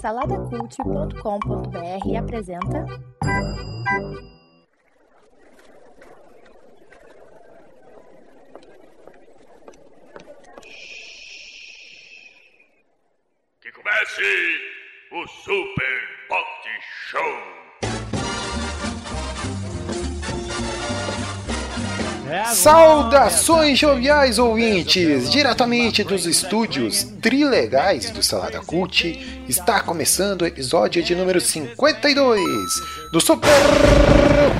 Saladacult.com.br apresenta. Que comece o Super Pot Show! Saudações joviais ouvintes! Diretamente dos estúdios trilegais do Salada Cult, está começando o episódio de número 52 do Super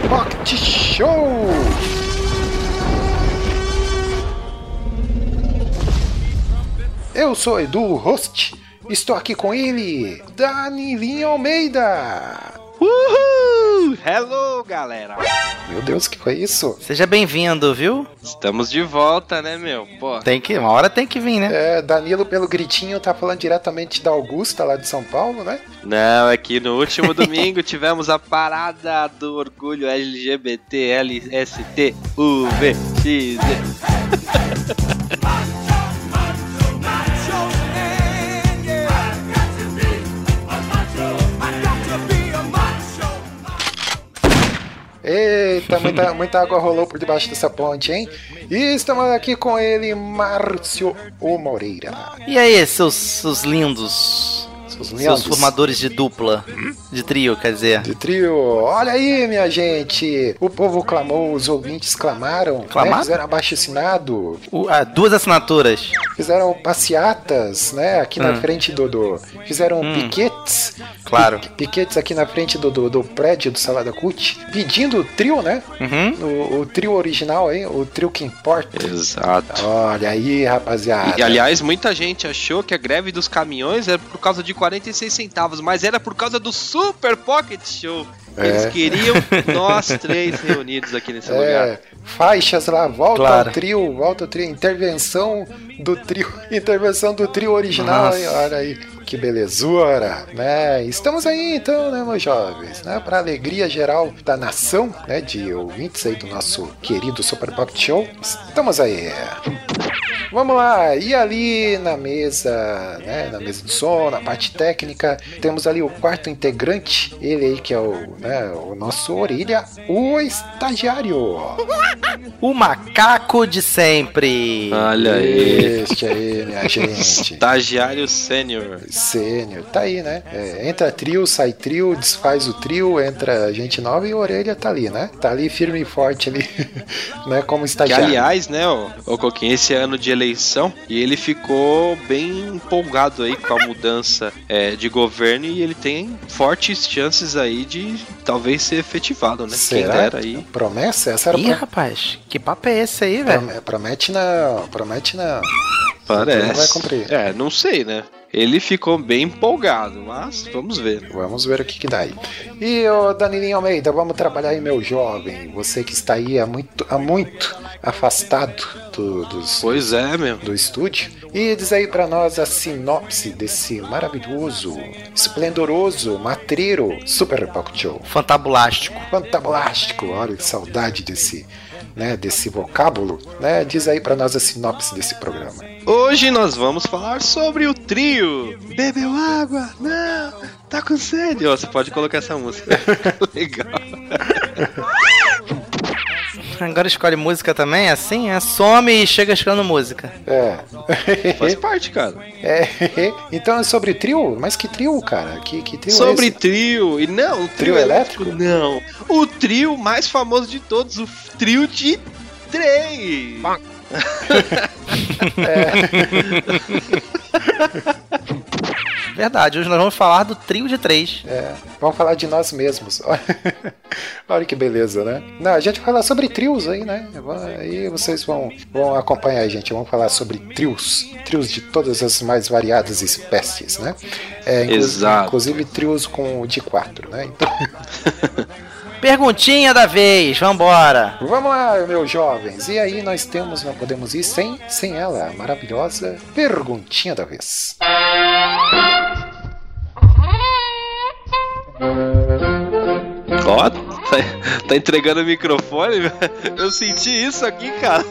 Pocket Show! Eu sou Edu, host, estou aqui com ele, Danilinho Almeida! Uhul! Hello, galera! Meu Deus, que foi isso? Seja bem-vindo, viu? Estamos de volta, né, meu? Pô, Tem que, uma hora tem que vir, né? É, Danilo, pelo gritinho, tá falando diretamente da Augusta, lá de São Paulo, né? não, é que no último domingo tivemos a parada do orgulho LGBT LST UVXZ. Eita, muita, muita água rolou por debaixo dessa ponte, hein? E estamos aqui com ele, Márcio O Moreira. E aí, seus, seus lindos, Seus seus formadores de dupla, de trio, quer dizer. de trio. Olha aí, minha gente. O povo clamou, os ouvintes clamaram. né? Clamaram? Fizeram abaixo assinado. O- ah, duas assinaturas. Fizeram passeatas, né? Aqui na Hum. frente do. do- fizeram Hum. piquetes. Claro. Pi- Piquetes aqui na frente do, do, do prédio do Salada Cut. Pedindo o trio, né? Uhum. O, o trio original aí, o trio que importa. Exato. Olha aí, rapaziada. E aliás, muita gente achou que a greve dos caminhões era por causa de 46 centavos, mas era por causa do Super Pocket Show. Eles É. queriam nós três reunidos aqui nesse lugar. É, faixas lá, volta Claro. ao trio, volta ao trio, intervenção do trio, intervenção do trio original, Nossa. hein? olha aí, que belezura, né? Estamos aí então, né, meus jovens, né, para alegria geral da nação, né, de ouvintes aí do nosso querido Super Pop Show, estamos aí. Vamos lá, e ali na mesa, né, na mesa de som, na parte técnica, temos ali o quarto integrante, ele aí que é o, né, o nosso orelha, o estagiário. O macaco de sempre. Olha aí. Este aí, minha gente. Estagiário sênior. Sênior, tá aí, né? É, entra trio, sai trio, desfaz o trio, entra gente nova e o orelha tá ali, né? Tá ali firme e forte ali, né? Como Que estagiário. aliás, né, o, o Coquinho, esse ano de eleição, e ele ficou bem empolgado aí com a mudança é, de governo e ele tem fortes chances aí de talvez ser efetivado, né? Quem Será? dera aí. Promessa? Essa era Ih, pro... rapaz, que papo é esse aí, velho? Prome- Promete não, promete não. Parece. Não vai cumprir. É, não sei, né? Ele ficou bem empolgado, mas vamos ver. Vamos ver o que, que dá aí. E o Danilinho Almeida, vamos trabalhar aí, meu jovem. Você que está aí há muito, há muito afastado do, dos, Pois é, meu. do estúdio. E diz aí pra nós a sinopse desse maravilhoso, esplendoroso, matreiro Super Pocket Show. Fantabulástico. Fantabulástico, olha que saudade desse, né, desse vocábulo, né? Diz aí pra nós a sinopse desse programa. Hoje nós vamos falar sobre o trio. Bebeu água? Não, tá com sede. Ó, você pode colocar essa música. Legal. Agora escolhe música também, assim? É, some e chega escolhendo música. É. Faz parte, cara. é. Então é sobre trio? Mas que trio, cara? Que, que trio é Sobre esse? trio. E não, o trio, Trio elétrico? Não. O trio mais famoso de todos, o trio de três. Verdade, hoje nós vamos falar do trio de três. É, vamos falar de nós mesmos. Olha que beleza, né? Não, a gente vai falar sobre trios aí, né? Aí vocês vão, vão acompanhar a gente. Vamos falar sobre trios. Trios de todas as mais variadas espécies, né? É, inclu- Exato. Inclusive trios com de quatro, né? Então, Perguntinha da vez, vambora. vamos lá, meus jovens. E aí nós temos, não podemos ir sem, sem ela, a maravilhosa perguntinha da vez. Ó, tá, tá entregando o microfone? Eu senti isso aqui, cara.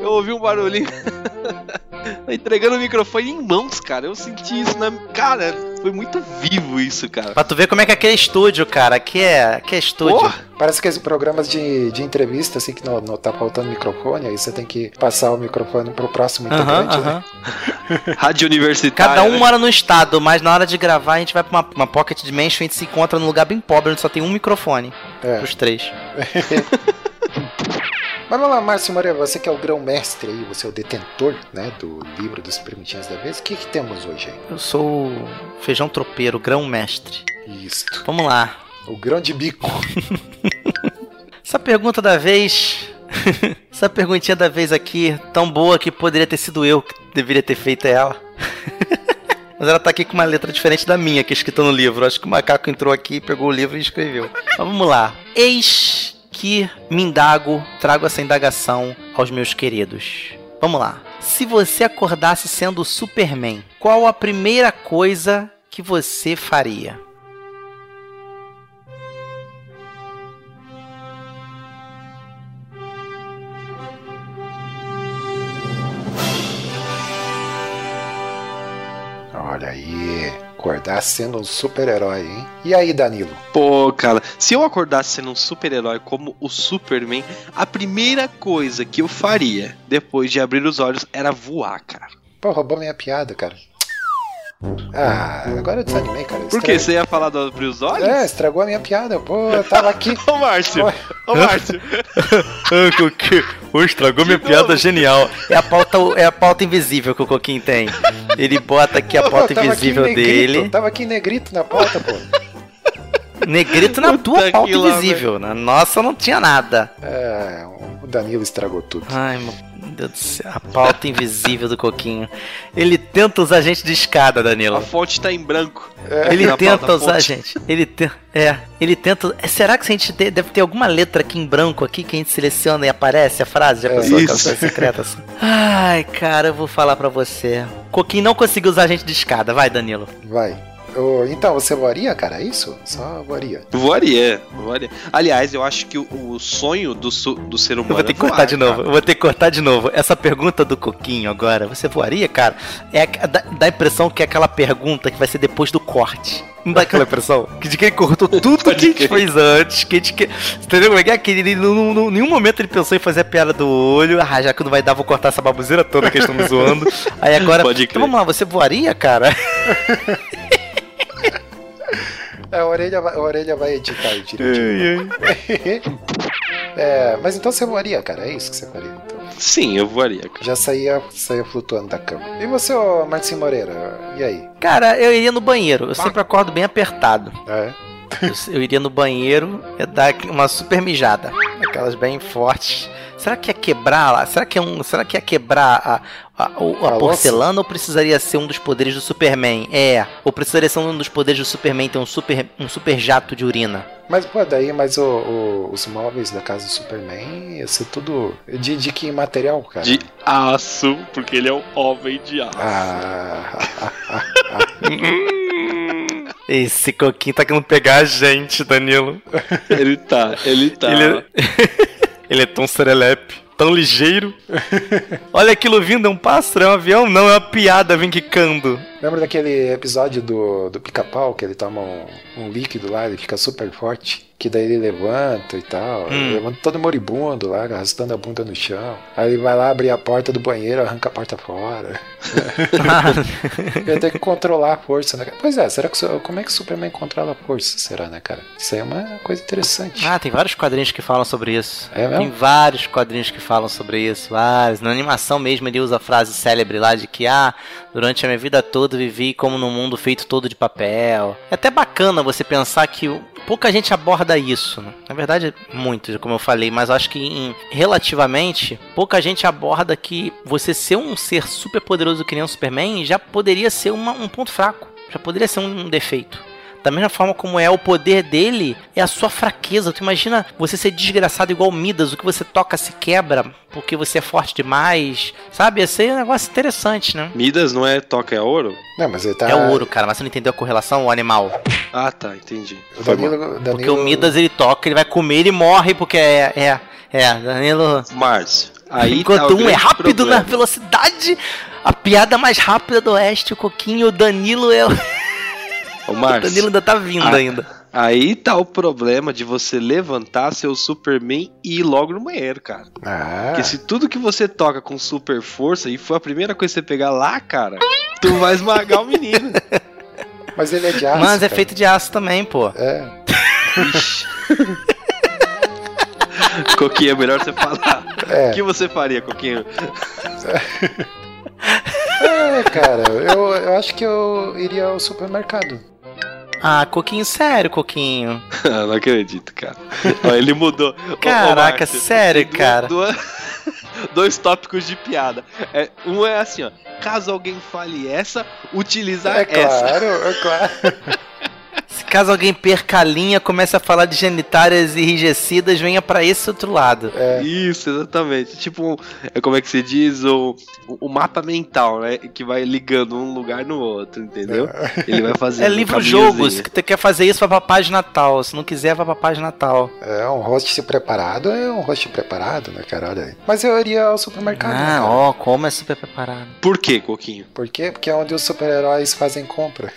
Eu ouvi um barulhinho. Tá entregando o microfone em mãos, cara. Eu senti isso na. Cara, foi muito vivo isso, cara. Pra tu ver como é que é aquele estúdio, cara. Aqui é, aqui é estúdio. Porra. Parece que esses programas de, de entrevista, assim, que não, não tá faltando microfone, aí você tem que passar o microfone pro próximo integrante, né? aham. Rádio universitária. Cada um né? mora num estado, mas na hora de gravar a gente vai pra uma, uma Pocket Dimension e a gente se encontra num lugar bem pobre onde só tem um microfone É. pros três. Mas vamos lá, Márcio Moreira, você que é o grão-mestre aí, você é o detentor, né, do livro dos Primitivos da Vez. O que, que temos hoje aí? Eu sou o feijão tropeiro, grão-mestre. Isto. Vamos lá. O grão de bico. Essa pergunta da vez. Essa perguntinha da vez aqui, tão boa que poderia ter sido eu que deveria ter feito ela. Mas ela tá aqui com uma letra diferente da minha, que é escrita no livro. Acho que o macaco entrou aqui, pegou o livro e escreveu. Mas vamos lá. Eis que me indago, trago essa indagação aos meus queridos. Vamos lá. Se você acordasse sendo Superman, qual a primeira coisa que você faria? Olha aí, acordar sendo um super-herói, hein? E aí, Danilo? Pô, cara, se eu acordasse sendo um super-herói como o Superman, a primeira coisa que eu faria depois de abrir os olhos era voar, cara. Pô, roubou minha piada, cara. Ah, agora eu desanimei, cara. Por quê? Você ia falar do abrir os olhos? É, estragou a minha piada. Pô, eu tava aqui. Ô, Márcio! Ô, Márcio! O estragou minha piada genial. É a pauta, é a pauta invisível que o Coquinho tem. Ele bota aqui a Pô, pauta invisível negrito, dele. Tava aqui em negrito na pauta, pô. Negrito na tua pauta lá, invisível. Na nossa não tinha nada. É, o Danilo estragou tudo. Ai, meu Deus do céu. A pauta invisível do Coquinho. Ele tenta usar a gente de escada, A Danilo. fonte tá em branco. Ele Na tenta pauta, usar a fonte. gente. Ele te... É, ele tenta. é, Será que a gente te- deve ter alguma letra aqui em branco aqui que a gente seleciona e aparece a frase? Já É, pensou aquela isso. coisa secreta assim? Ai, cara, eu vou falar pra você. Coquinho não conseguiu usar a gente de escada. Vai, Danilo. Vai. Então, você voaria, cara? É isso? Só voaria. Voaria, voaria. Aliás, eu acho que o, o sonho do, su- do ser humano Eu vou ter que é voar, cortar de novo. cara. Eu vou ter que cortar de novo. Essa pergunta do Coquinho agora, você voaria, cara? É dá, dá a impressão que é aquela pergunta que vai ser depois do corte. Não dá aquela impressão? Que de que ele cortou tudo que a gente fez antes. Que a gente, que, entendeu como é que é? Que ele, em nenhum nenhum momento ele pensou em fazer a piada do olho. Ah, já que não vai dar, vou cortar essa baboseira toda que eles estão me zoando. Aí agora. Pode então vamos lá, você voaria, cara? É, a orelha, vai- a orelha vai editar aí direitinho. é, mas então você voaria, cara? É isso que você faria. Então, Sim, eu voaria. cara. já saía, saía flutuando da cama. E você, ô Marcinho Moreira? E aí? Cara, eu iria no banheiro. Eu sempre acordo bem apertado. É? Eu, eu iria no banheiro e dar uma super mijada. Aquelas bem fortes. Será que ia quebrar lá? Será que, é um, será que ia quebrar a, a, o- a porcelana ou precisaria ser um dos poderes do Superman? É. Ou precisaria ser um dos poderes do Superman ter um super, um super jato de urina? Mas, pô, daí, mas o- o- os móveis da casa do Superman ia ser tudo. De, de que material, cara? De aço, porque ele é o homem de aço. Ah, Esse coquinho tá querendo pegar a gente, Danilo. Ele tá, ele tá. Ele, ele é tão serelepe, tão ligeiro. Olha aquilo vindo, é um pássaro, é um avião? Não, é uma piada, vem quicando. lembra daquele episódio do, do pica-pau que ele toma um, um líquido lá, ele fica super forte? Que daí ele levanta e tal. Hum. Ele levanta todo moribundo lá, arrastando a bunda no chão. Aí ele vai lá abrir a porta do banheiro, arranca a porta fora. Ele tem que controlar a força, né? Pois é, será que como é que o Superman controla a força? Será, né, cara? Isso aí é uma coisa interessante. Ah, tem vários quadrinhos que falam sobre isso. É mesmo? Tem vários quadrinhos que falam sobre isso, vários. Na animação mesmo ele usa a frase célebre lá de que, ah, durante a minha vida toda vivi como num mundo feito todo de papel. É até bacana você pensar que pouca gente aborda isso. né? Na verdade, muitos, como eu falei, mas acho que em- relativamente, pouca gente aborda que você ser um ser super poderoso que nem o Superman já poderia ser uma- um ponto fraco. Já poderia ser um defeito. Da mesma forma como é o poder dele, é a sua fraqueza. Tu imagina você ser desgraçado igual Midas, o que você toca se quebra porque você é forte demais. Sabe? Ia ser um negócio interessante, né? Midas não é toca, é ouro? Não, mas ele tá. É o ouro, cara, mas você não entendeu a correlação, o animal. Ah, tá, entendi. Danilo, Danilo... Porque o Midas ele toca, ele vai comer e morre porque é. É, é, Danilo. Márcio, Aí tá Enquanto o um é rápido problema. na velocidade, a piada mais rápida do Oeste, o Coquinho, o Danilo é o. Ô, O Márcio, Danilo ainda tá vindo Ah. ainda. aí tá o problema de você levantar seu Superman e ir logo no banheiro, cara. Ah, Porque se tudo que você toca com super força e for a primeira coisa que você pegar lá, cara, tu vai esmagar o menino. mas ele é de aço. Mas é feito de aço também, pô. É. Ixi. Coquinho, é melhor você falar. É. O que você faria, Coquinho? É, cara, eu, eu acho que eu iria ao supermercado. Ah, Coquinho, sério, Coquinho. não acredito, cara. Ó, ele mudou. Ô, ô, Caraca, Márcio, sério, cara. duas- dois tópicos de piada. É, um é assim, ó. Caso alguém fale essa, utilizar É essa. claro, é claro. Caso alguém perca a linha, comece a falar de genitárias enrijecidas, venha pra esse outro lado. É. Isso, exatamente. Tipo, é como é que se diz? O, o mapa mental, né? Que vai ligando um lugar no outro, entendeu? Ele vai fazer. É livro-jogo, se você quer fazer isso, vai pra página tal. Se não quiser, vai pra página tal. É, um host preparado é um host preparado, né, cara? Olha aí. Mas eu iria ao supermercado. né, Ah, cara? ó, como é super preparado. Por quê, Coquinho? Por quê? Porque é onde os super-heróis fazem compra.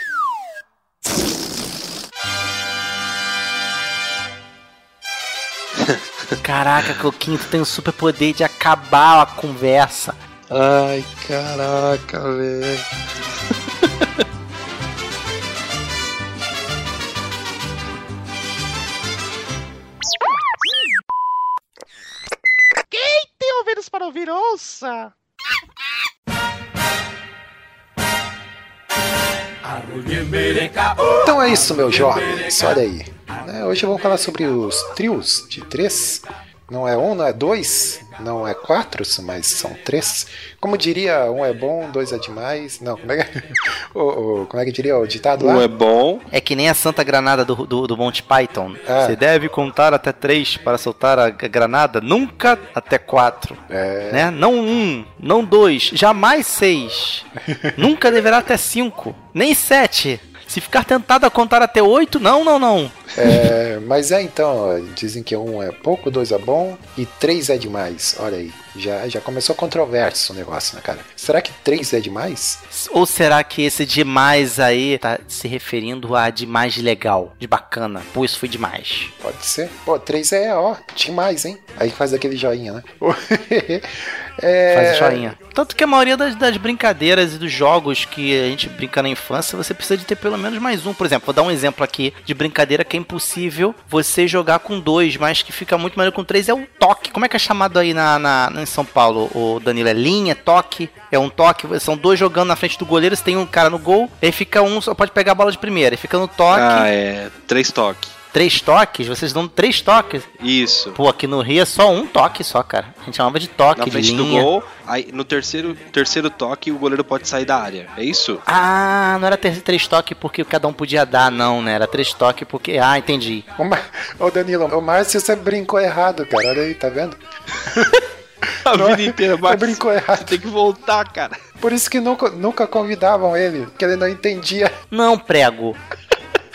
Caraca, Coquinho, tu tem o super poder de acabar a conversa. Ai, caraca, velho. Tem ouvidos para ouvir, ouça! Então é isso, meus jovens. Olha aí. Né, Hoje eu vou falar sobre os trios de três. Não é um, não é dois, não é quatro, mas são três. Como diria, um é bom, dois é demais. Não, como é que, o, o- como é que diria o ditado lá? Um é bom. É que nem a Santa Granada do, do, do Monty Python. Ah. Você deve contar até três para soltar a granada, nunca até quatro. É, Né? Não um, não dois, jamais seis. nunca deverá até cinco, nem sete. Se ficar tentado a contar até oito, não, não, não. é, mas é então, ó, dizem que um é pouco, dois é bom e três é demais. Olha aí, já, já começou controverso o negócio, né, cara? Será que três é demais? Ou será que esse demais aí tá se referindo a demais de legal, de bacana? Pô, isso foi demais. Pode ser. Pô, três é, ó, demais, hein? Aí faz aquele joinha, né? é, Faz joinha. Tanto que a maioria das, das brincadeiras e dos jogos que a gente brinca na infância, você precisa de ter pelo menos mais um. Por exemplo, vou dar um exemplo aqui de brincadeira que é impossível você jogar com dois, mas que fica muito melhor com três, é o toque. Como é que é chamado aí na, na, em São Paulo, o Danilo? É linha, toque? É um toque, são dois jogando na frente do goleiro, você tem um cara no gol, aí fica um, só pode pegar a bola de primeira, aí fica no toque, Ah, é. Três toques. Três toques, vocês dão três toques. Isso. Pô, aqui no Rio é só um toque só, cara. A gente chamava de toque, Na de frente do linha. gol, aí no terceiro, terceiro toque o goleiro pode sair da área. É isso? Ah, não era ter três toques porque cada um podia dar, não, né? Era três toques porque. Ah, entendi. Ô, Mar... Ô Danilo, o Márcio você brincou errado, cara. Olha aí, tá vendo? A Não, vida inteira, Você mas brincou errado. tem que voltar, cara. Por isso que nunca, nunca convidavam ele, porque ele não entendia. Não, prego.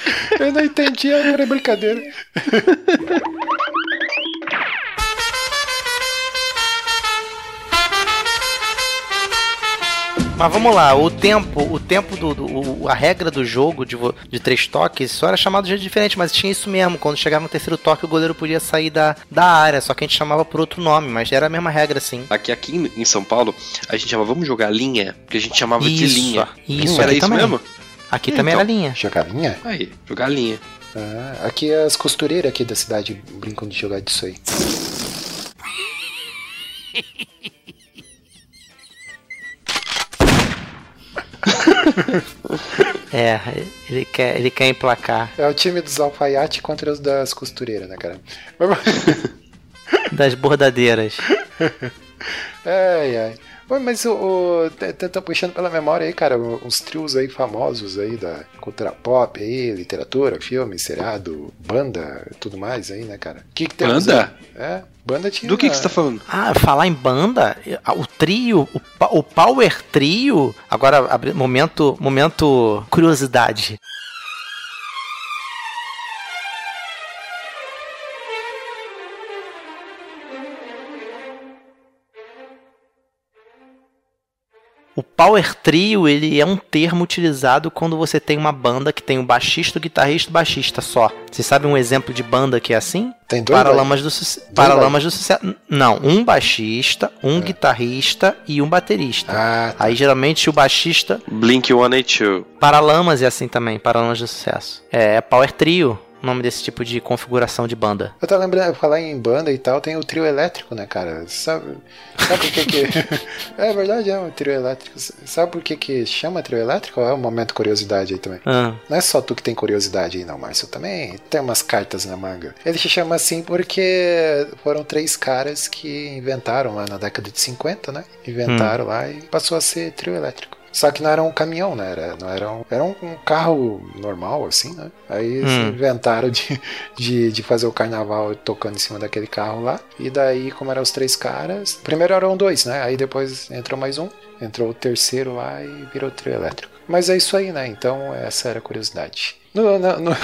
Ele não entendia, era brincadeira. Mas vamos lá, o tempo, o tempo do. do- o- a regra do jogo de, de três toques só era chamado de jeito diferente, mas tinha isso mesmo. Quando chegava no terceiro toque, o goleiro podia sair da, da área, só que a gente chamava por outro nome, mas era a mesma regra, sim. Aqui, aqui em- São Paulo, a gente chamava, vamos jogar linha, porque a gente chamava de Isso, linha. isso, era isso também. mesmo? Aqui Então. também era linha. Jogalinha? Aí, jogar linha. Ah, aqui as costureiras aqui da cidade brincam de jogar disso aí. É, ele quer, ele quer emplacar. É o time dos alfaiate contra os das costureiras, né, cara? Das bordadeiras. ai, ai. Oi, mas o, o t- t- tô puxando pela memória aí, cara, uns trios aí famosos aí da cultura pop aí, literatura, filme, seriado, banda, tudo mais aí, né, cara? Que que Banda? aí? É, banda tinha. Do que, que você tá falando? Ah, falar em banda, o trio, o, o Power Trio. Agora, abri- momento, momento curiosidade. O Power Trio, ele é um termo utilizado quando você tem uma banda que tem o baixista, o guitarrista e o baixista só. Vocês sabem um exemplo de banda que é assim? Tem dois Paralamas do, Suce- Paralamas do Sucesso. Não, um baixista, um guitarrista e um baterista. Ah, Aí geralmente o baixista. Blink 182. Paralamas é assim também, Paralamas do Sucesso. É Power Trio, o nome desse tipo de configuração de banda. Eu tô lembrando, falar em banda e tal, tem o trio elétrico, né, cara? Sabe, sabe por que que... é verdade, é um trio elétrico. Sabe por que que chama trio elétrico? É um momento curiosidade aí também. Ah, Não é só tu que tem curiosidade aí, não, Márcio. Também tem umas cartas na manga. Ele se chama assim porque foram três caras que inventaram lá na década de 50, né? Inventaram lá e passou a ser trio elétrico. Só que não era um caminhão, né? Era, não era, um, era um, um carro normal, assim, né? Aí eles Hum. inventaram de, de, de fazer o carnaval tocando em cima daquele carro lá. E daí, como eram os três caras, primeiro eram dois, né? Aí depois entrou mais um, entrou o terceiro lá e virou trio elétrico. Mas é isso aí, né? Então, essa era a curiosidade. No, no, no,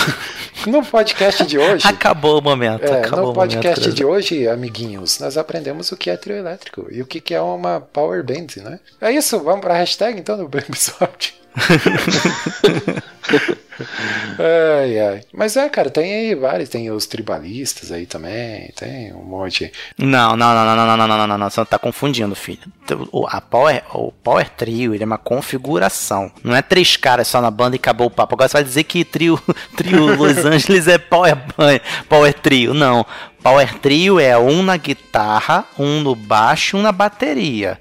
no podcast de hoje. acabou o momento. É, acabou no o podcast momento, de hoje, amiguinhos, nós aprendemos o que é trio elétrico e o que é uma power band, né? É isso, vamos pra hashtag então do episódio. Ai, ai. Mas é, cara, tem aí vários, tem os tribalistas aí também, tem um monte. Não, não, não, não, não, não, não, não, não, você tá confundindo, filho. O, a Power, o Power Trio, ele é uma configuração. Não é três caras só na banda e acabou o papo. Agora você vai dizer que trio, trio Los Angeles é Power, Power Trio. Não. Power Trio é um na guitarra, um no baixo e um na bateria.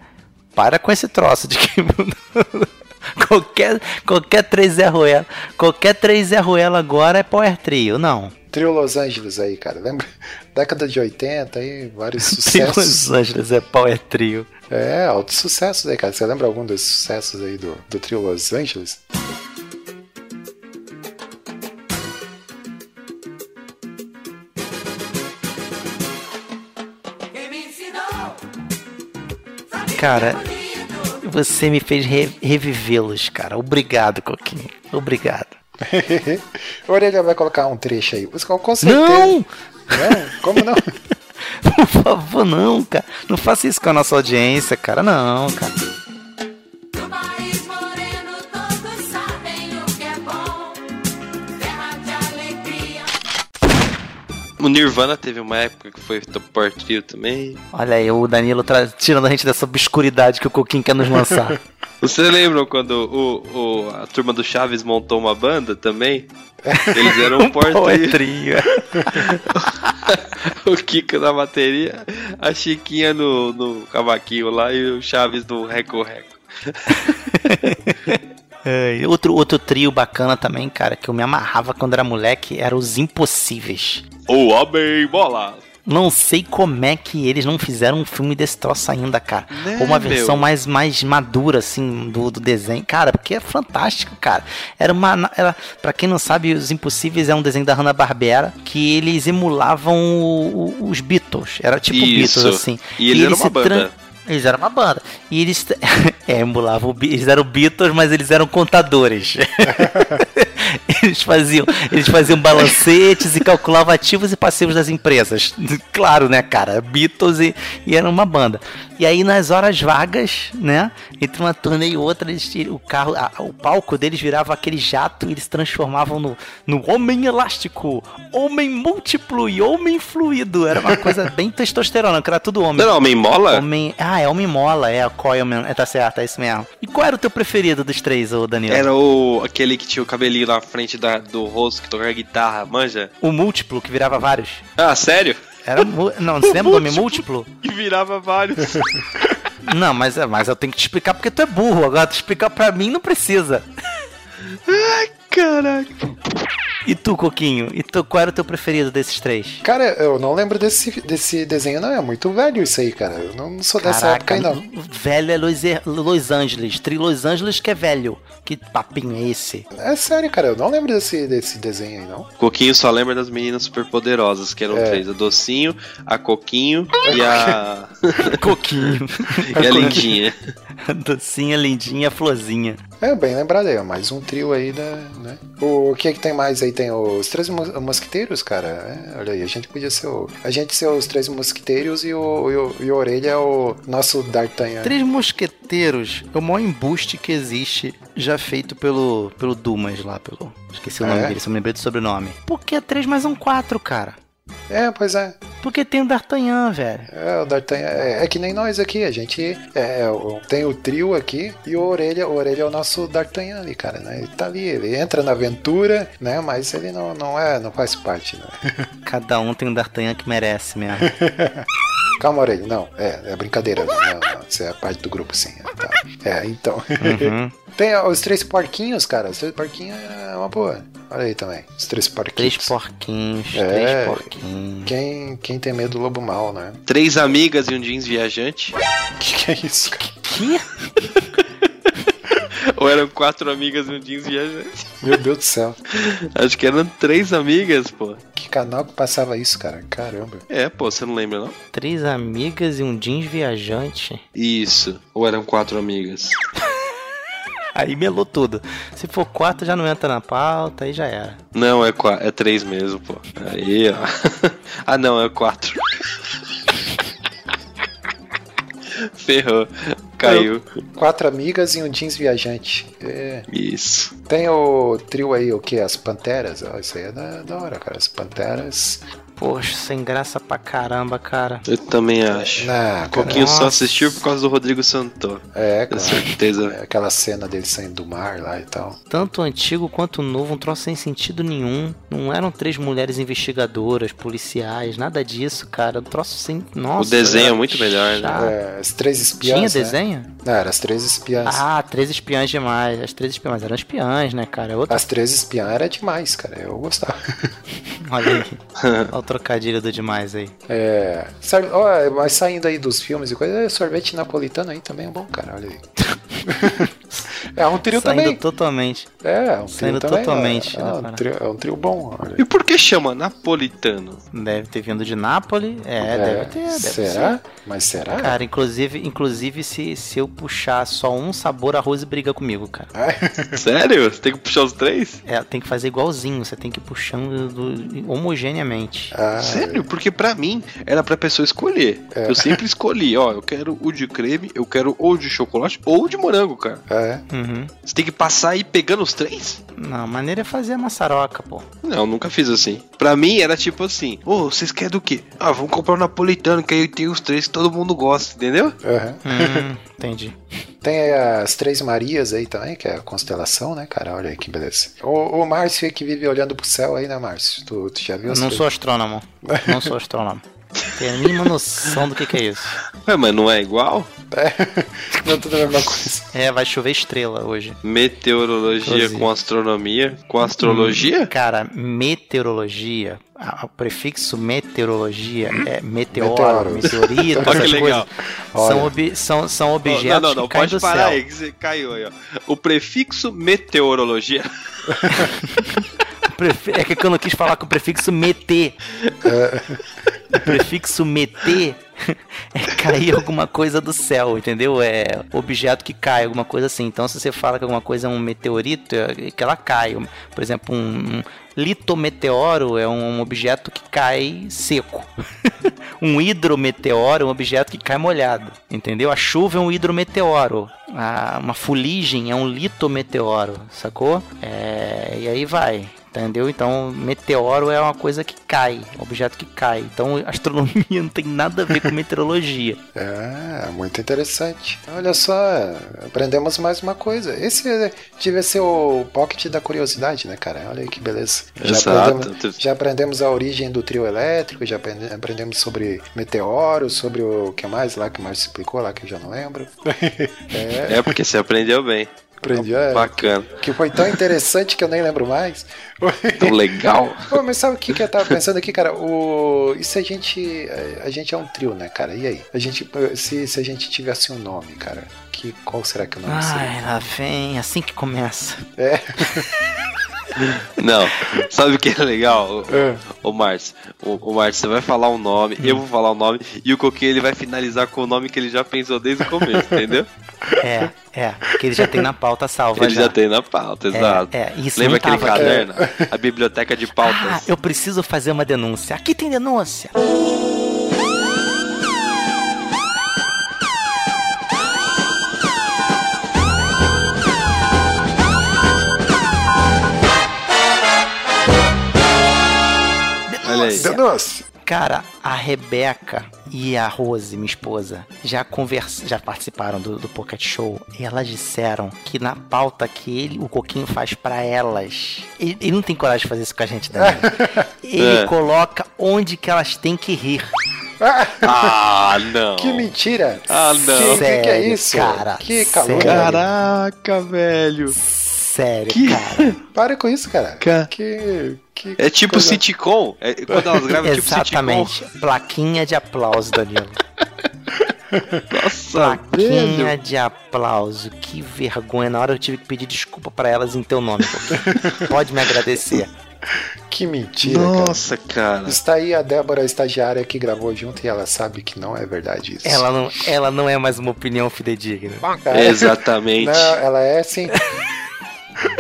Para com esse troço de que. qualquer, qualquer três Zé Ruela. Qualquer três Zé Ruela agora é Power Trio. Não. Trio Los Angeles aí, cara. Lembra? Década de 80 aí, vários Trio sucessos. Los Angeles é Power Trio. É, altos sucessos aí, cara. Você lembra algum desses sucessos aí do, do trio Los Angeles? Cara, você me fez re- revivê-los, cara. Obrigado, Coquinho. Obrigado. O Orelha vai colocar um trecho aí. Com certeza. Não! Não? Como não? Por favor, não, cara. Não faça isso com a nossa audiência, cara. Não, cara. O Nirvana teve uma época que foi top Trio também. Olha aí, o Danilo tra- tirando a gente dessa obscuridade que o Coquinho quer nos lançar. Vocês lembram quando o, o- a turma do Chaves montou uma banda também? Eles eram um Power Power Trio. Trio. O Kiko na bateria, a Chiquinha no, no cavaquinho lá e o Chaves no reco-reco. É, outro, outro trio bacana também, cara, que eu me amarrava quando era moleque, era os Impossíveis. O Homem Bola. Não sei como é que eles não fizeram um filme desse troço ainda, cara. Né, Ou uma versão meu? mais, mais madura, assim, do, do desenho. Cara, porque é fantástico, cara. Era uma. Era, pra quem não sabe, Os Impossíveis é um desenho da Hanna-Barbera que eles emulavam o- o- os Beatles. Era tipo Isso. Beatles, assim. E eles eram se uma banda. Eles eram uma banda. E eles. é, emulavam. Eles eram Beatles, mas eles eram contadores. eles faziam. Eles faziam balancetes e calculavam ativos e passivos das empresas. Claro, né, cara? Beatles e, e era uma banda. E aí, nas horas vagas, né? Entre uma turnê e outra, eles, o carro, a- o palco deles virava aquele jato e eles se transformavam no, no homem elástico, homem múltiplo e homem fluido. Era uma coisa bem testosterona, que era tudo homem. Não, era Homem Mola? Homem. Ah, é Homem Mola, é a Coilman. É, tá certo, é isso mesmo. E qual era o teu preferido dos três, ô Danilo? Era o aquele que tinha o cabelinho na frente da, do rosto que tocava guitarra, manja? O múltiplo, que virava vários. Ah, sério? Era. Não, você lembra do Homem Múltiplo? Que virava vários. Não, mas, mas eu tenho que te explicar porque tu é burro. Agora, tu explicar pra mim não precisa. Caraca. E tu, Coquinho? E tu, qual era o teu preferido desses três? Cara, eu não lembro desse, desse desenho, não. É muito velho isso aí, cara. Eu não sou dessa época aí, não. velho é Los, Los Angeles. Tri Los Angeles que é velho. Que papinho é esse? É sério, cara. Eu não lembro desse, desse desenho aí, não. Coquinho só lembra das meninas superpoderosas, que eram É. três: a Docinho, a Coquinho e a. Coquinho. E a lindinha. Docinha, lindinha, florzinha. É, bem lembrado aí, ó, mais um trio aí da. Né? O que que tem mais aí? Tem os Três Mos- Mosquiteiros, cara. É, olha aí, a gente podia ser o. A gente ser os Três Mosquiteiros e o, e o, e o Orelha é o nosso D'Artagnan. Três Mosqueteiros é o maior embuste que existe, já feito pelo, pelo Dumas lá, pelo. Esqueci o nome É? dele, só me lembrei do sobrenome. Porque é 3 mais um 4, cara. É, pois é. Porque tem o D'Artagnan, velho. É, o D'Artagnan. É, é que nem nós aqui, a gente é, é, tem o trio aqui e o Orelha, o Orelha é o nosso D'Artagnan ali, cara, né? Ele tá ali, ele entra na aventura, né? Mas ele não, não é, não faz parte, né? Cada um tem um D'Artagnan que merece mesmo. Calma, Orelha, não, é, é brincadeira, não, não, você é parte do grupo, sim. É, tá. É, então. Uhum. tem os três porquinhos, cara, os três porquinhos é uma boa. Olha aí também, os três porquinhos. Três porquinhos, É. três porquinhos. Quem, quem tem medo do lobo mal, né? Três amigas e um jeans viajante. Que que é isso, cara? Que? Ou eram quatro amigas e um jeans viajante? Meu Deus do céu. Acho que eram três amigas, pô. Que canal que passava isso, cara? Caramba. É, pô, você não lembra, não? Três amigas e um jeans viajante. Isso. Ou eram quatro amigas? Aí melou tudo. Se for quatro, já não entra na pauta, aí já era. Não, é, qua- é três mesmo, pô. Aí, ó. ah, não, é quatro. Ferrou. Caiu. Quatro amigas e um jeans viajante. É. Isso. Tem o trio aí, o que? As Panteras. Ó, isso aí é da, da hora, cara. As Panteras. Poxa, sem graça pra caramba, cara. Eu também acho. Na, O cara, Coquinho só Nossa. assistiu por causa do Rodrigo Santoro. é, Com certeza. É Aquela cena dele saindo do mar lá e tal. Tanto o antigo quanto o novo, um troço sem sentido nenhum. Não eram três mulheres investigadoras, policiais, nada disso, cara. Um troço sem. Nossa. o desenho é era muito melhor, né? chato. É, as três espiãs. Tinha né? desenho? Não, eram as três espiãs. Ah, três espiãs demais. As três espiãs, mas eram espiãs, né, cara? É Outra... As três espiãs era demais, cara. Eu gostava. Olha aí. Trocadilho do demais aí. É. Mas saindo aí dos filmes e coisa, é, sorvete napolitano aí também é bom, cara. Olha aí. é um trio Saindo também. totalmente. É, é um trio saindo também. totalmente É, é, um trio, é um trio bom. Olha. E por que chama napolitano? Deve ter vindo de Nápoles. É, deve ter. Deve será? ser. Mas será? Cara, inclusive, inclusive se, se eu puxar só um sabor, arroz briga comigo, cara. Sério? Você tem que puxar os três? É, tem que fazer igualzinho, você tem que ir puxando do- homogeneamente. Ah, Sério? Porque pra mim era pra pessoa escolher. É. Eu sempre escolhi, ó, eu quero o de creme, eu quero ou de chocolate ou de morango, cara. é. Uhum. Você tem que passar aí pegando os três? Não, a maneira é fazer a maçaroca, pô. Não, nunca fiz assim. Pra mim era tipo assim: Ô, vocês querem do quê? Ah, vamos comprar o napolitano, que aí tem os três que todo mundo gosta, entendeu? aham. Hum, entendi. Tem as Três Marias aí também, que é a constelação, né, cara? Olha aí que beleza. O, o Márcio que vive olhando pro céu aí, né, Márcio? Tu, tu já viu Eu não três- sou astrônomo. Não sou astrônomo. Tenho a mínima noção do que, que é isso. Ué, mas não é igual? Não, tudo a mesma coisa. É, vai chover estrela hoje. Meteorologia Inclusive. com astronomia? Com astrologia? Cara, meteorologia, a- o prefixo meteorologia é meteoro, Meteoro. meteorito, Olha que essas legal. coisas. São, Olha. ob- são, são objetos não, não, não, que caem pode do parar céu. aí, que você caiu aí, ó. O prefixo meteorologia. É que eu não quis falar com o prefixo meter. O prefixo meter é cair alguma coisa do céu, entendeu? É objeto que cai, alguma coisa assim. Então, se você fala que alguma coisa é um meteorito, é que ela cai. Por exemplo, um, litometeoro é um objeto que cai seco. um hidrometeoro é um objeto que cai molhado, entendeu? A chuva é um hidrometeoro. A- uma fuligem é um litometeoro, sacou? É, e aí vai. Entendeu? Então, meteoro é uma coisa que cai, objeto que cai. Então, astronomia não tem nada a ver com meteorologia. É, muito interessante. Olha só, aprendemos mais uma coisa. Esse devia ser o pocket da curiosidade, né, cara? Olha aí que beleza. Já Exato. aprendemos, já aprendemos a origem do trio elétrico, já aprende- aprendemos sobre meteoros, sobre o que mais lá que o Márcio explicou lá que eu já não lembro. é, É porque você aprendeu bem. Aprendi. É, Bacana. que foi tão interessante que eu nem lembro mais. Tão legal. Pô, mas sabe o que, que eu tava pensando aqui, cara? O... E se a gente. A gente é um trio, né, cara? E aí? A gente, se, se a gente tivesse um nome, cara, que, qual será que o nome seria? Ai, lá vem, assim que começa. É. Não, sabe o que é legal? É. Ô Márcio, o, o Márcio, você vai falar um nome, eu vou falar o nome, e o Coquinho ele vai finalizar com o nome que ele já pensou desde o começo, entendeu? É, é. Que ele já tem na pauta salva. Ele já tem na pauta, exato. É, isso Lembra aquele tava caderno? A biblioteca de pautas. Ah, eu preciso fazer uma denúncia. Aqui tem denúncia. Denúncia. Cara, a Rebeca e a Rose, minha esposa, já convers... já participaram do, do Pocket Show e elas disseram que na pauta que ele, o Coquinho faz pra elas, ele, ele não tem coragem de fazer isso com a gente, Daniel. Ele É. coloca onde que elas têm que rir. Ah, não. que mentira. Ah, não. Que, que, que é Sério, isso? cara, que calor. sério. Caraca, velho. Sério, Que- cara. Para com isso, cara. Ca- Que, que É tipo coisa- sitcom. É, quando elas gravam, é tipo sitcom. Exatamente. Plaquinha de aplauso, Danilo. Nossa, Plaquinha velho. de aplauso. Que vergonha. Na hora eu tive que pedir desculpa pra elas em teu nome. Pode me agradecer. Que mentira, cara. Nossa, cara. Está aí a Débora, a estagiária, que gravou junto e ela sabe que não é verdade isso. Ela não, ela não é mais uma opinião fidedigna. É, Exatamente. Não, ela é sim.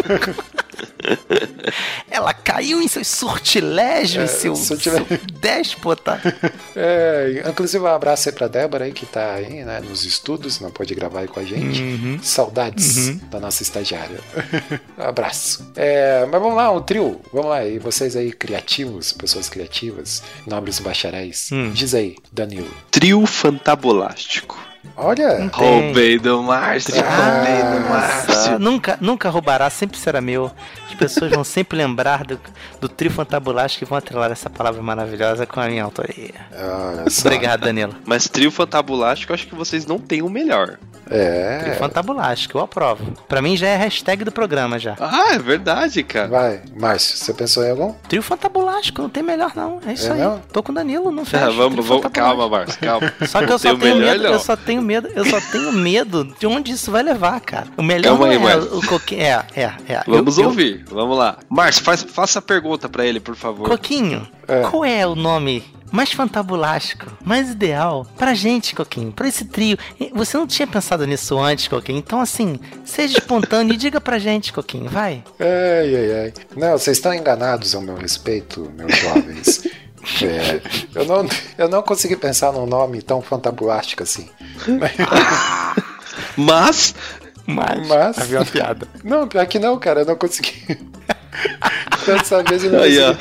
Ela caiu em seus sortilégios, É, seu, sortilégio. seu déspota. É, inclusive, um abraço aí pra Débora aí, que tá aí, né, nos estudos, não pode gravar aí com a gente. Uhum. Saudades da nossa estagiária. Um abraço. É, mas vamos lá, um trio. Vamos lá, e vocês aí, criativos, pessoas criativas, nobres bacharéis. Hum. Diz aí, Danilo. Trio fantabulástico. Olha, Roubei do Márcio. Ah, roubei do Márcio. Ah, nunca, nunca roubará, sempre será meu. As pessoas vão sempre lembrar do, do trio fantabulástico e vão atrelar essa palavra maravilhosa com a minha autoria. Obrigado, Danilo. Mas trio fantabulástico, eu acho que vocês não têm o melhor. Trio É, fantabulástico, eu aprovo. Pra mim já é hashtag do programa já. Ah, é verdade, cara. vai. Márcio, você pensou em algum? Trio fantabulástico, não tem melhor não. É isso É aí. não? Tô com o Danilo, não fecha. Ah, vamos, vamos, calma, Márcio, calma. Só que eu só tenho melhor, medo, eu só tenho medo, eu só tenho medo de onde isso vai levar, cara. O melhor Calma não aí, é Márcio. o coquinho. É, é, é. Vamos Eu- eu- ouvir, vamos lá. Márcio, faz, faça a pergunta pra ele, por favor. Coquinho, É. qual é o nome mais fantabulástico, mais ideal pra gente, Coquinho, pra esse trio? E Você não tinha pensado nisso antes, Coquinho? Então, assim, seja espontâneo e diga pra gente, Coquinho, vai. Ai, ai, ai. Não, vocês estão enganados ao meu respeito, meus jovens. É, eu, não, eu não consegui pensar num nome tão fantabulástico assim. Mas, Mas, Mas- havia uma piada. Não, pior que não, cara, eu não consegui. Dessa vez eu não aí, ó.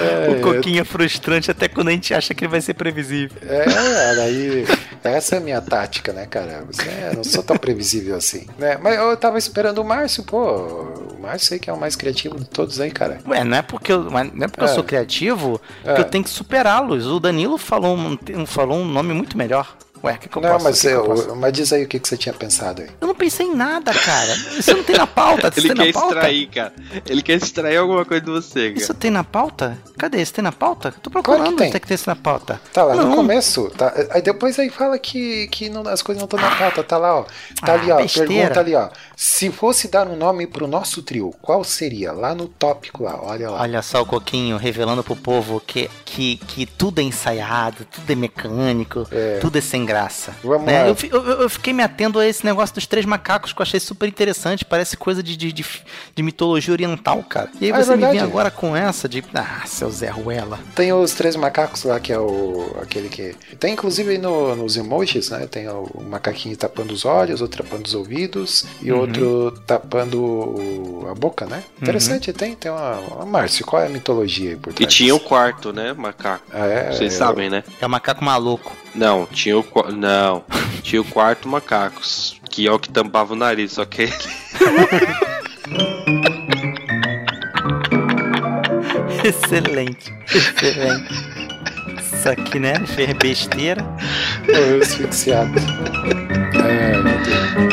É, o Coquinho é frustrante até quando a gente acha que ele vai ser previsível. É, cara, aí. Essa é a minha tática, né, cara? Você, eu não sou tão previsível assim. Né? Mas eu tava esperando o Márcio, pô. O Márcio aí que é o mais criativo de todos aí, cara. Ué, não é porque eu, mas não é porque eu É. sou criativo É. que eu tenho que superá-los. O Danilo falou um, falou um nome muito melhor. Ué, o que, que eu não, posso? mas, o que que eu eu- posso? mas diz aí o que, que você tinha pensado aí. Eu não pensei em nada, cara. Isso não tem na pauta. Isso ele tem quer na pauta? extrair, cara. Ele quer extrair alguma coisa de você, cara. Isso tem na pauta? Cadê? Isso tem na pauta? Tô procurando Claro que tem. é que tem isso na pauta. Tá lá no Não. começo, tá? Aí depois aí fala que, que não- as coisas não estão na pauta, tá lá, ó. Tá Ah, ali, ó. besteira. Pergunta ali, ó. Se fosse dar um nome pro nosso trio, qual seria? Lá no tópico lá, olha lá. Olha só o Coquinho revelando pro povo que, que, que tudo é ensaiado, tudo é mecânico, É. tudo é sem graça. Vamos né? lá. Eu, eu- eu fiquei me atendo a esse negócio dos três macacos que eu achei super interessante. Parece coisa de, de, de, de mitologia oriental, cara. E aí Ah, é você me vem agora com essa de. Ah, seu Zé Ruela. Tem os três macacos lá, que é o aquele que. Tem inclusive aí no, nos emojis, né? Tem o, o macaquinho tapando os olhos, outro tapando os ouvidos e Uhum. outro tapando o- a boca, né? Interessante, tem, tem uma, uma. Márcio, qual é a mitologia aí por E trás? tinha o disso? quarto, né, macaco? Ah, é, Vocês é, sabem, né? É o macaco maluco. Não, tinha o não, tinha o quarto macacos, que é o que tampava o nariz, só que ele Excelente, excelente. Isso aqui, né? Fez besteira. Morreu asfixiado. Ai, meu Deus.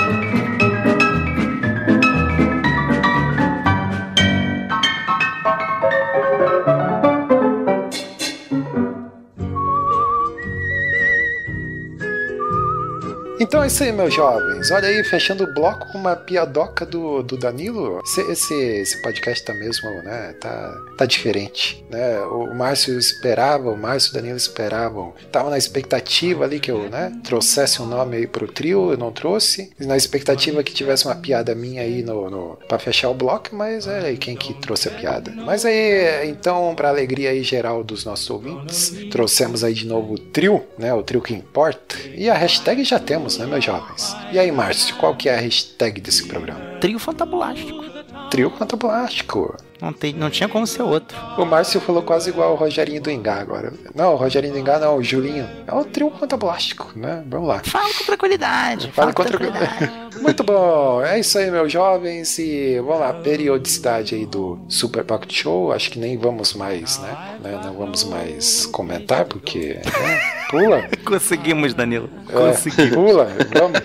Então é isso aí, meus jovens. Olha aí, fechando o bloco com uma piadoca do, do Danilo. Esse, esse, esse podcast tá mesmo, né? Tá, tá diferente, né? O Márcio esperava, o Márcio e o Danilo esperavam. Tava na expectativa ali que eu, né? Trouxesse um nome aí pro trio, eu não trouxe. Na expectativa que tivesse uma piada minha aí no, no para fechar o bloco, mas é aí quem que trouxe a piada. Mas aí, então, pra alegria aí geral dos nossos ouvintes, trouxemos aí de novo o trio, né? O trio que importa. E a hashtag já temos, né, meus jovens? E aí, Márcio, qual que é a hashtag desse programa? Trio fantabulástico. Trio Fantabulástico. Não, tem, não tinha como ser outro. O Márcio falou quase igual o Rogerinho do Engá agora. Não, o Rogerinho do Engá não, o Julinho. É o trio Fantabulástico, né? Vamos lá. Fala com tranquilidade. Fala com contra... tranquilidade. Muito bom, é isso aí, meus jovens. E vamos lá, periodicidade aí do Super Pocket Show. Acho que nem vamos mais, né? Né, Não vamos mais comentar, porque. né? Pula. Conseguimos, Danilo. É, Conseguimos. pula, vamos.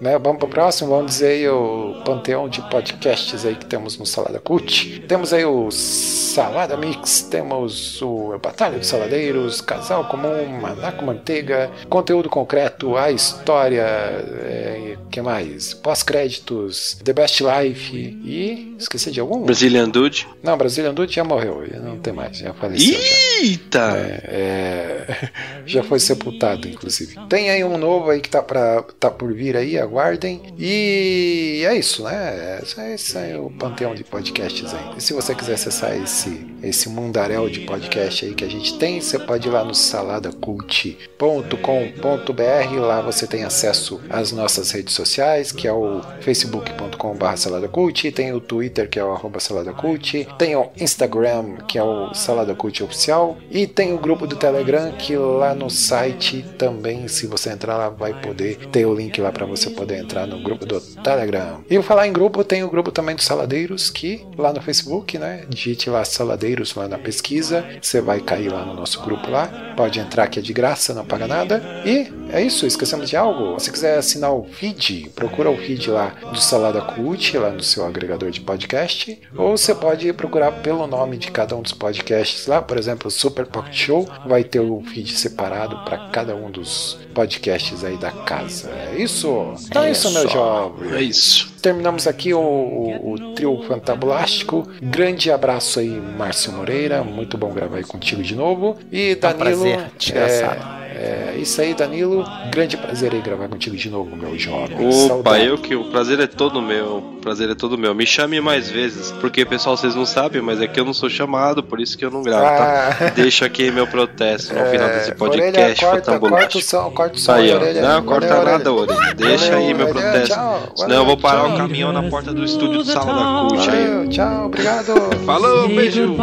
Né, vamos para o próximo, vamos dizer aí o panteão de podcasts aí que temos no Salada Cult. Temos aí o Salada Mix, temos o Batalha dos Saladeiros, Casal Comum, Manaco Manteiga, Conteúdo Concreto, A História, é, que mais? Pós-créditos, The Best Life e... esqueci de algum? Brazilian Dude. Não, Brazilian Dude já morreu, já não tem mais, já faleceu. já. Eita! É, já foi sepultado, inclusive. Tem aí um novo aí que tá, pra, tá por vir aí, aguardem. E é isso, né? Esse é, esse é o panteão de podcasts aí. E se você quiser acessar esse, esse mundaréu de podcast aí que a gente tem, você pode ir lá no saladacult.com.br. Lá você tem acesso às nossas redes sociais, que é o facebook.com.br saladacult, tem o Twitter, que é o arroba saladacult, tem o Instagram, que é o Salada Cult Oficial, e tem o grupo do Telegram, que lá no site também, se você entrar lá, vai poder ter o link lá para você poder entrar no grupo do Telegram. E eu falar em grupo, tem o grupo também dos Saladeiros, que lá no Facebook, né? Digite lá Saladeiros lá na pesquisa, você vai cair lá no nosso grupo lá. Pode entrar que é de graça, não paga nada. E é isso, esquecemos de algo? Se quiser assinar o feed, procura o feed lá do Salada Cult, lá no seu agregador de podcast, ou você pode procurar pelo nome de cada um dos podcasts lá, por exemplo, Super Pocket Show, vai ter o feed separado para cada um dos podcasts aí da casa. É isso? Então é isso, meu jovem. É isso. Terminamos aqui o, o, o trio fantabulástico. Grande abraço aí, Márcio Moreira. Muito bom gravar aí contigo de novo. E Danilo. prazer, desgraçado. É, é isso aí, Danilo. Grande prazer aí gravar contigo de novo, meu jovem. Opa, Saudade. eu que o prazer é todo meu. O prazer é todo meu. Me chame mais vezes, porque pessoal, vocês não sabem, mas é que eu não sou chamado, por isso que eu não gravo, tá? Ah. Deixa aqui meu protesto no final desse É, podcast orelha, corta, corta o som, corta o som Aí, ó. orelha. Não, corta Valeu, nada, orelha. Deixa Valeu, aí meu orelha, protesto. tchau. Senão eu vou parar Valeu, o caminhão na porta do estúdio do Sala da Cult. Valeu, tchau, obrigado. Falou, Say beijo!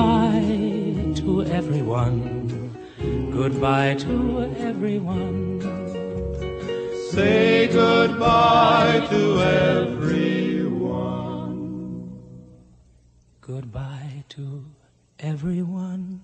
Goodbye to everyone. Goodbye to everyone. Say goodbye to everyone. Goodbye to everyone.